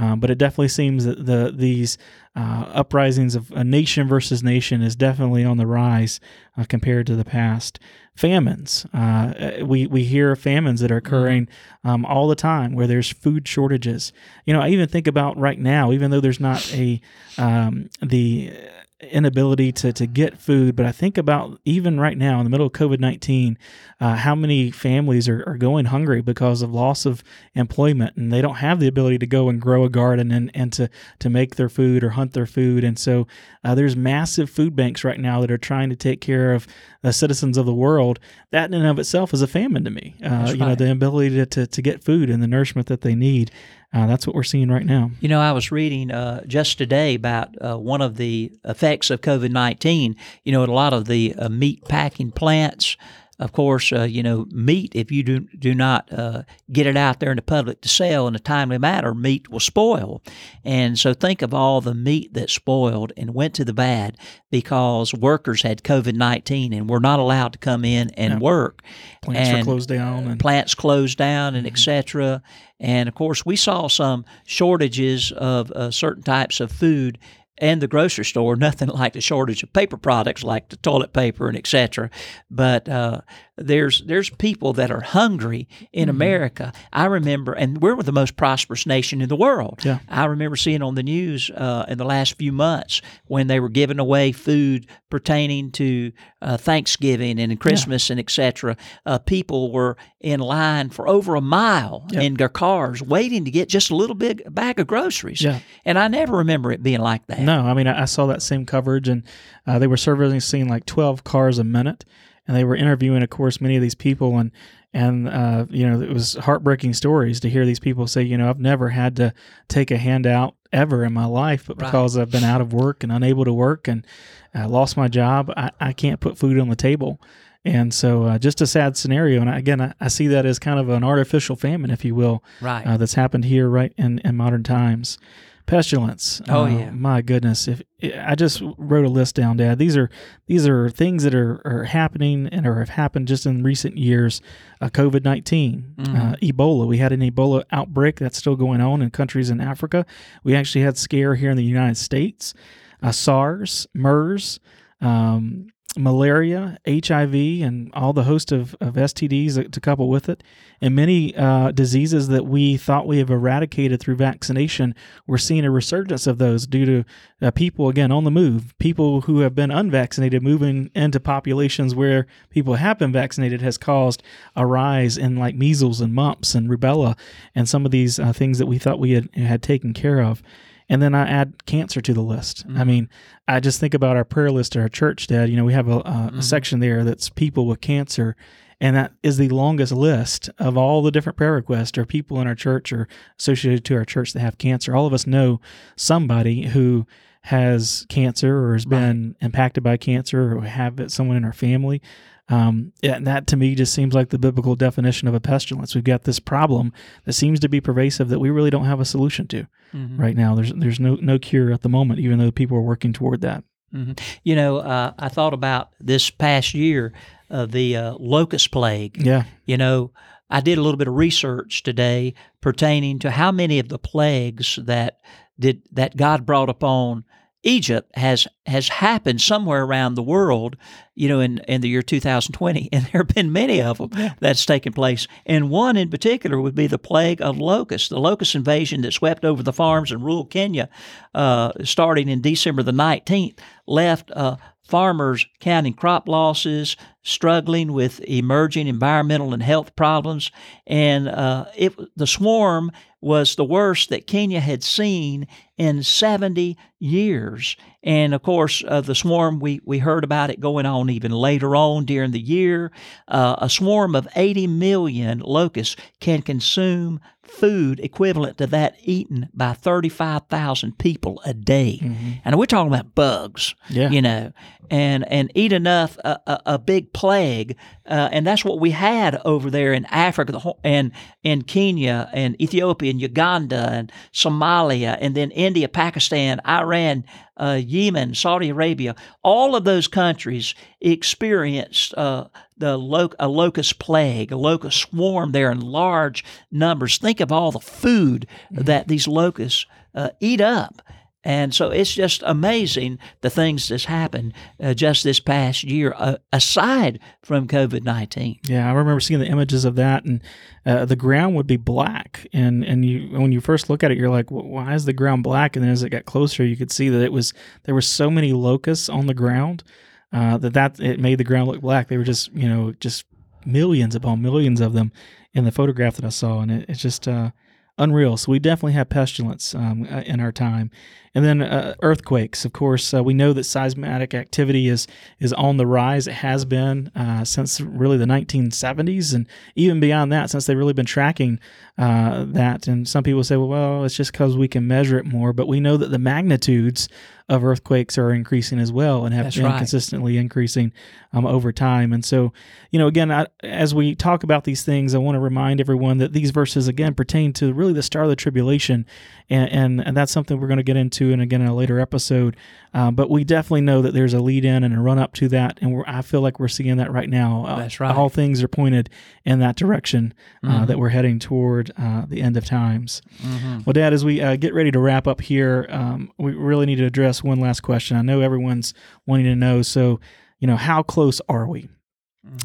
Um, but it definitely seems that the these uh, uprisings of a nation versus nation is definitely on the rise uh, compared to the past. Famines, uh, we we hear famines that are mm-hmm. occurring um, all the time, where there's food shortages. You know, I even think about right now, even though there's not a um, the inability to, to get food. But I think about even right now in the middle of COVID 19, uh, how many families are, are going hungry because of loss of employment and they don't have the ability to go and grow a garden and, and to, to make their food or hunt their food. And so uh, there's massive food banks right now that are trying to take care of the citizens of the world. That in and of itself is a famine to me. Uh, you know, the ability to, to, to get food and the nourishment that they need. Uh, that's what we're seeing right now. You know, I was reading uh, just today about uh, one of the effects of COVID 19. You know, at a lot of the uh, meat packing plants of course, uh, you know, meat, if you do, do not uh, get it out there in the public to sell in a timely manner, meat will spoil. And so think of all the meat that spoiled and went to the bad because workers had COVID 19 and were not allowed to come in and yeah. work. Plants and closed down. And- plants closed down and mm-hmm. etc. And of course, we saw some shortages of uh, certain types of food and the grocery store, [laughs] nothing like the shortage of paper products like the toilet paper and etc. But uh, there's there's people that are hungry in America. I remember, and we're the most prosperous nation in the world. Yeah. I remember seeing on the news uh, in the last few months when they were giving away food pertaining to uh, Thanksgiving and Christmas and etc. Uh, people were in line for over a mile Yeah. in their cars waiting to get just a little big bag of groceries. Yeah. And I never remember it being like that. No, I mean I, I saw that same coverage, and uh, they were serving seeing like twelve cars a minute, and they were interviewing, of course, many of these people, and and uh, you know it was heartbreaking stories to hear these people say, you know, I've never had to take a handout ever in my life, but Right. because I've been out of work and unable to work and uh, lost my job, I, I can't put food on the table. And so, uh, just a sad scenario. And again, I, I see that as kind of an artificial famine, if you will, Right. uh, that's happened here right in, in modern times. Pestilence. Oh, Uh, yeah. my goodness. If I just wrote a list down, Dad. These are these are things that are, are happening and or have happened just in recent years. Uh, COVID 19 Mm-hmm. uh, Ebola. We had an Ebola outbreak that's still going on in countries in Africa. We actually had scare here in the United States. Uh, SARS, MERS. Um, malaria, HIV, and all the host of, of STDs to couple with it, and many uh, diseases that we thought we have eradicated through vaccination, we're seeing a resurgence of those due to uh, people, again, on the move. People who have been unvaccinated moving into populations where people have been vaccinated has caused a rise in like measles and mumps and rubella and some of these uh, things that we thought we had, had taken care of. And then I add cancer to the list. I mm-hmm. mean, I just think about our prayer list at our church, Dad. You know, we have a, a, a mm-hmm. section there that's people with cancer, and that is the longest list of all the different prayer requests or people in our church or associated to our church that have cancer. All of us know somebody who has cancer or has been impacted by cancer or have it, someone in our family. Um, yeah, and that to me just seems like the biblical definition of a pestilence. We've got this problem that seems to be pervasive that we really don't have a solution to Mm-hmm. right now. There's there's no no cure at the moment, even though people are working toward that. You know, uh, I thought about this past year, uh, the uh, locust plague. Yeah, You know, I did a little bit of research today pertaining to how many of the plagues that did that God brought upon Egypt has has happened somewhere around the world, you know, in, in the year 2020, [laughs] and there have been many of them that's taken place. And one in particular would be the plague of locusts, the locust invasion that swept over the farms in rural Kenya, uh, starting in December the 19th, left uh, farmers counting crop losses, struggling with emerging environmental and health problems, and uh, it the swarm was the worst that Kenya had seen in 70 years. And of course, uh, the swarm, we, we heard about it going on even later on during the year. Uh, a swarm of 80 million locusts can consume food equivalent to that eaten by 35,000 people a day. Mm-hmm. And we're talking about bugs, Yeah. you know, and, and eat enough, a, a, a big plague. Uh, and that's what we had over there in Africa and in Kenya and Ethiopia and Uganda and Somalia and then India, Pakistan, Iran, uh, Yemen, Saudi Arabia. All of those countries experienced uh, the lo- a locust plague, a locust swarm there in large numbers. Think of all the food that these locusts uh, eat up. And so it's just amazing the things that's happened uh, just this past year, uh, aside from COVID 19. Yeah, I remember seeing the images of that, and uh, the ground would be black. And and you when you first look at it, you're like, "Wh- why is the ground black? And then as it got closer, you could see that it was there were so many locusts on the ground uh, that that it made the ground look black. They were just you know just millions upon millions of them in the photograph that I saw, and it, it's just uh, unreal. So we definitely have pestilence um, uh, in our time, and then uh, earthquakes. Of course, uh, we know that seismic activity is is on the rise. It has been uh, since really the 1970s, and even beyond that, since they've really been tracking uh, that. And some people say, well, well, it's just because we can measure it more, but we know that the magnitudes of earthquakes are increasing as well, and have That's been right. consistently increasing um, over time. And so, you know, again, I, as we talk about these things, I want to remind everyone that these verses again pertain to really the start of the tribulation, and and, and that's something we're going to get into, and again in a later episode. Uh, but we definitely know that there's a lead in and a run up to that, and we're, I feel like we're seeing that right now. Uh, That's right. All things are pointed in that direction uh, that we're heading toward uh, the end of times. Well, Dad, as we uh, get ready to wrap up here, um, we really need to address one last question. I know everyone's wanting to know. So, you know, how close are we?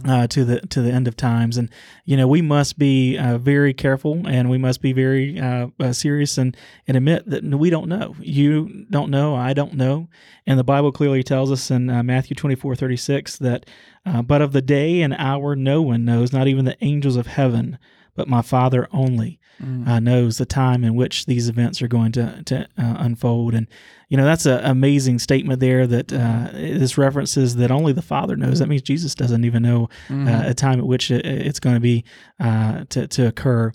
Uh, to the to the end of times, and you know we must be uh, very careful, and we must be very uh, uh, serious, and and admit that we don't know. You don't know, I don't know, and the Bible clearly tells us in uh, Matthew twenty four thirty six that, uh, but of the day and hour no one knows, not even the angels of heaven, but my Father only Mm. uh, knows the time in which these events are going to to uh, unfold, and you know that's an amazing statement there. That uh, this references that only the Father knows. That means Jesus doesn't even know uh, a time at which it, it's going to be uh, to to occur.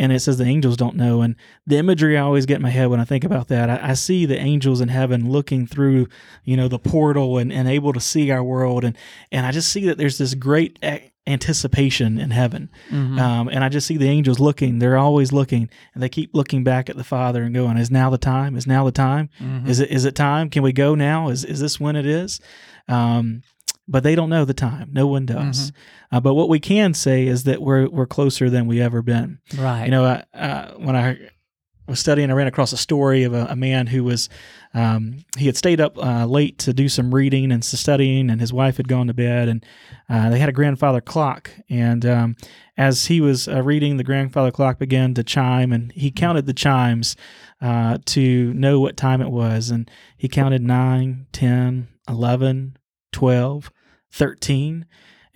And it says the angels don't know. And the imagery I always get in my head when I think about that, I, I see the angels in heaven looking through, you know, the portal and, and able to see our world. And, and I just see that there's this great a- anticipation in heaven. Mhm. Um, and I just see the angels looking. They're always looking, and they keep looking back at the Father and going, "Is now the time? Is now the time? Mhm. Is it is it time? Can we go now? Is is this when it is?" Um, but they don't know the time. No one does. Uh, but what we can say is that we're we're closer than we ever been. right. You know, uh, uh, when I was studying, I ran across a story of a, a man who was um, he had stayed up uh, late to do some reading and studying, and his wife had gone to bed, and uh, they had a grandfather clock. And um, as he was uh, reading, the grandfather clock began to chime, and he counted the chimes uh, to know what time it was, and he counted 9, 10, 11, 12, 13.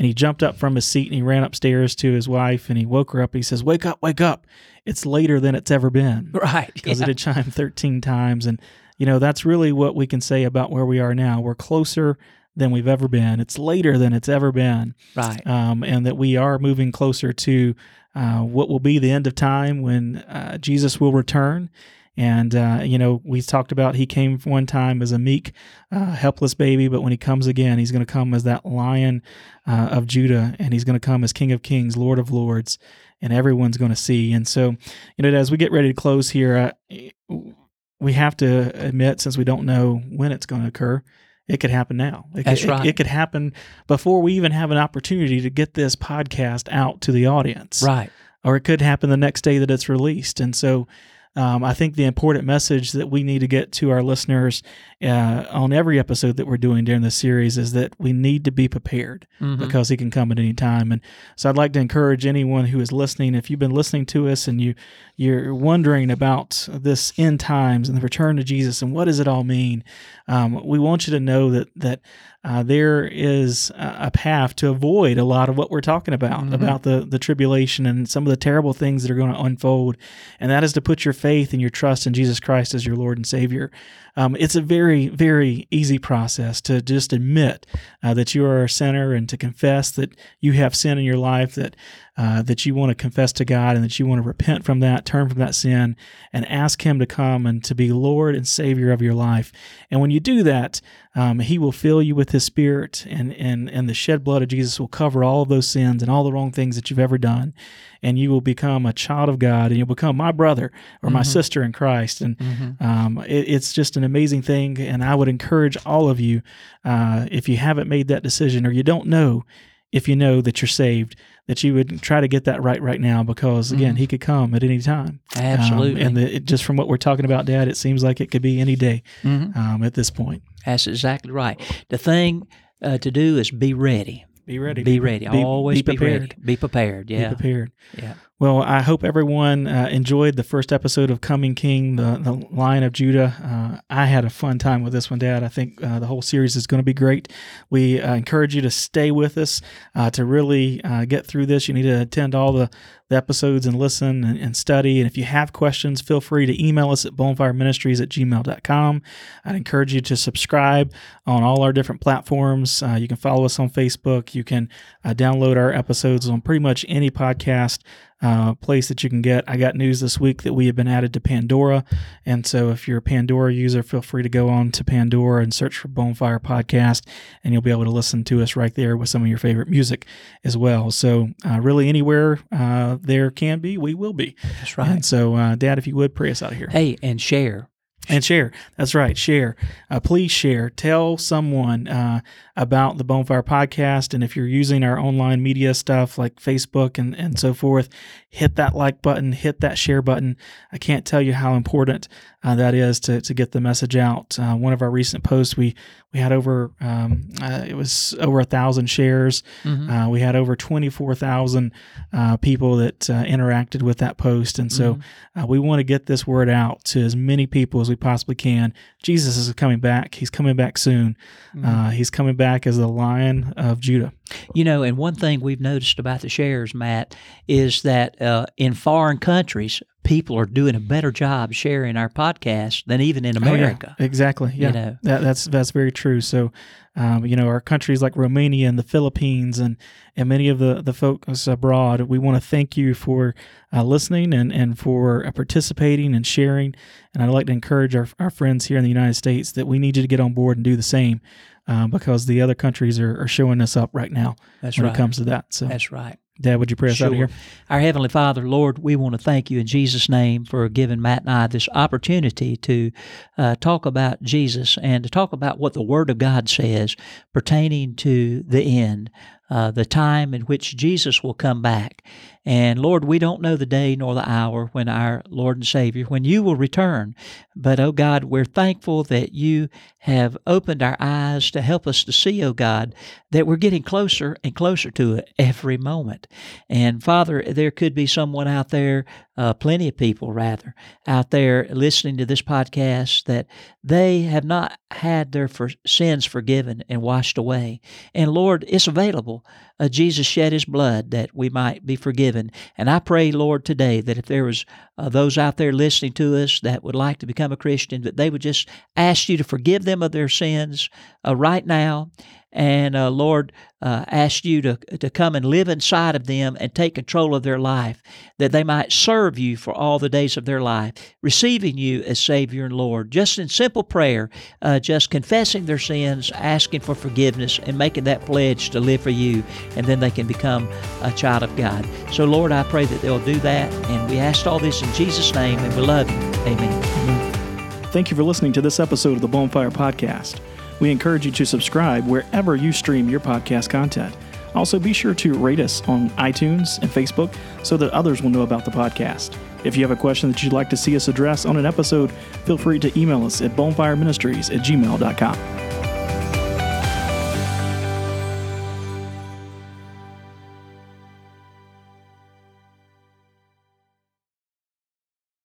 And he jumped up from his seat and he ran upstairs to his wife and he woke her up. He says, Wake up, wake up. It's later than it's ever been [laughs] right. because yeah. it had chimed 13 times. And, you know, that's really what we can say about where we are now. We're closer than we've ever been. It's later than it's ever been. right. Um, and that we are moving closer to uh, what will be the end of time when uh, Jesus will return. And, uh, you know, we talked about he came one time as a meek, uh, helpless baby, but when he comes again, he's going to come as that lion uh, of Judah, and he's going to come as King of Kings, Lord of Lords, and everyone's going to see. And so, you know, as we get ready to close here, uh, we have to admit, since we don't know when it's going to occur, it could happen now. It That's could, it- right. It, could happen before we even have an opportunity to get this podcast out to the audience Right. or it could happen the next day that it's released. And so um, I think the important message that we need to get to our listeners uh, on every episode that we're doing during this series is that we need to be prepared Mhm. because he can come at any time. And so I'd like to encourage anyone who is listening, if you've been listening to us and you you're wondering about this end times and the return to Jesus and what does it all mean, um, we want you to know that that uh, there is a path to avoid a lot of what we're talking about Mhm. about the the tribulation and some of the terrible things that are going to unfold, and that is to put your faith and your trust in Jesus Christ as your Lord and Savior. Um, it's a very, very easy process to just admit uh, that you are a sinner and to confess that you have sin in your life, that uh, that you want to confess to God and that you want to repent from that, turn from that sin, and ask Him to come and to be Lord and Savior of your life. And when you do that, um, He will fill you with His Spirit, and and and the shed blood of Jesus will cover all of those sins and all the wrong things that you've ever done, and you will become a child of God, and you'll become my brother or my Mhm. sister in Christ, and Mhm. um, it, it's just an amazing thing, and I would encourage all of you, uh, if you haven't made that decision or you don't know if you know that you're saved, that you would try to get that right right now, because again, Mhm. He could come at any time. Um, Absolutely. and the, it, just from what we're talking about, Dad, it seems like it could be any day Mhm. um, at this point. That's exactly right. The thing uh, to do is be ready. Be ready. Be ready. Be- Always be be, ready. prepared. Be prepared. Be Yeah. prepared. Yeah. Well, I hope everyone uh, enjoyed the first episode of Coming King, the, the Lion of Judah. Uh, I had a fun time with this one, Dad. I think uh, the whole series is going to be great. We uh, encourage you to stay with us uh, to really uh, get through this. You need to attend all the, the episodes and listen and, and study. And if you have questions, feel free to email us at bonefireministries at gmail.com. I'd encourage you to subscribe on all our different platforms. You can follow us on Facebook. You can download our episodes on pretty much any podcast uh, place that you can get. I got news this week that we have been added to Pandora. And so if you're a Pandora user, feel free to go on to Pandora and search for Bonefire Podcast, and you'll be able to listen to us right there with some of your favorite music as well. So, uh, really, anywhere uh, there can be, we will be. That's right. And so, uh, Dad, if you would, pray us out of here. Hey, and share. And share. That's right. Share. Uh, please share. Tell someone uh, about the Bonfire podcast. And if you're using our online media stuff like Facebook and, and so forth, hit that like button, hit that share button. I can't tell you how important uh, that is to, to get the message out. Uh, one of our recent posts, we we had over um, uh, it was over a thousand shares. Mm-hmm. we had over twenty four thousand people that interacted with that post, and so mm-hmm. we want to get this word out to as many people as we possibly can. Jesus is coming back. He's coming back soon. Mm-hmm. Uh, he's coming back as the Lion of Judah. You know, and one thing we've noticed about the shares, Matt, is that uh, in foreign countries, people are doing a better job sharing our podcast than even in America. Oh, yeah. Exactly. Yeah, you know? that, that's that's very true. So, um, you know, our countries like Romania and the Philippines and and many of the the folks abroad, we want to thank you for uh, listening and and for uh, participating and sharing. And I'd like to encourage our our friends here in the United States that we need you to get on board and do the same. Uh, because the other countries are, are showing us up right now That's when right. it comes to that. So That's right. Dad, would you pray us sure. out of here? Our Heavenly Father, Lord, we want to thank you in Jesus' name for giving Matt and I this opportunity to uh, talk about Jesus and to talk about what the Word of God says pertaining to the end, uh, the time in which Jesus will come back. And Lord, we don't know the day nor the hour when our Lord and Savior, when you will return. But, oh God, we're thankful that you have opened our eyes to help us to see, oh God, that we're getting closer and closer to it every moment. And Father, there could be someone out there, uh, plenty of people rather, out there listening to this podcast that they have not had their for- sins forgiven and washed away. And Lord, it's available. Uh, Jesus shed his blood that we might be forgiven. And I pray, Lord, today that if there was uh, those out there listening to us that would like to become a Christian, that they would just ask you to forgive them of their sins uh, right now and uh, Lord, uh, you to, to come and live inside of them and take control of their life, that they might serve you for all the days of their life, receiving you as Savior and Lord. Just in simple prayer, uh, just confessing their sins, asking for forgiveness, and making that pledge to live for you, and then they can become a child of God. So, Lord, I pray that they'll do that, and we ask all this in Jesus' name, and we love you. Amen. Thank you for listening to this episode of the Bonfire Podcast. We encourage you to subscribe wherever you stream your podcast content. Also, be sure to rate us on iTunes and Facebook so that others will know about the podcast. If you have a question that you'd like to see us address on an episode, feel free to email us at bonefireministries at gmail.com.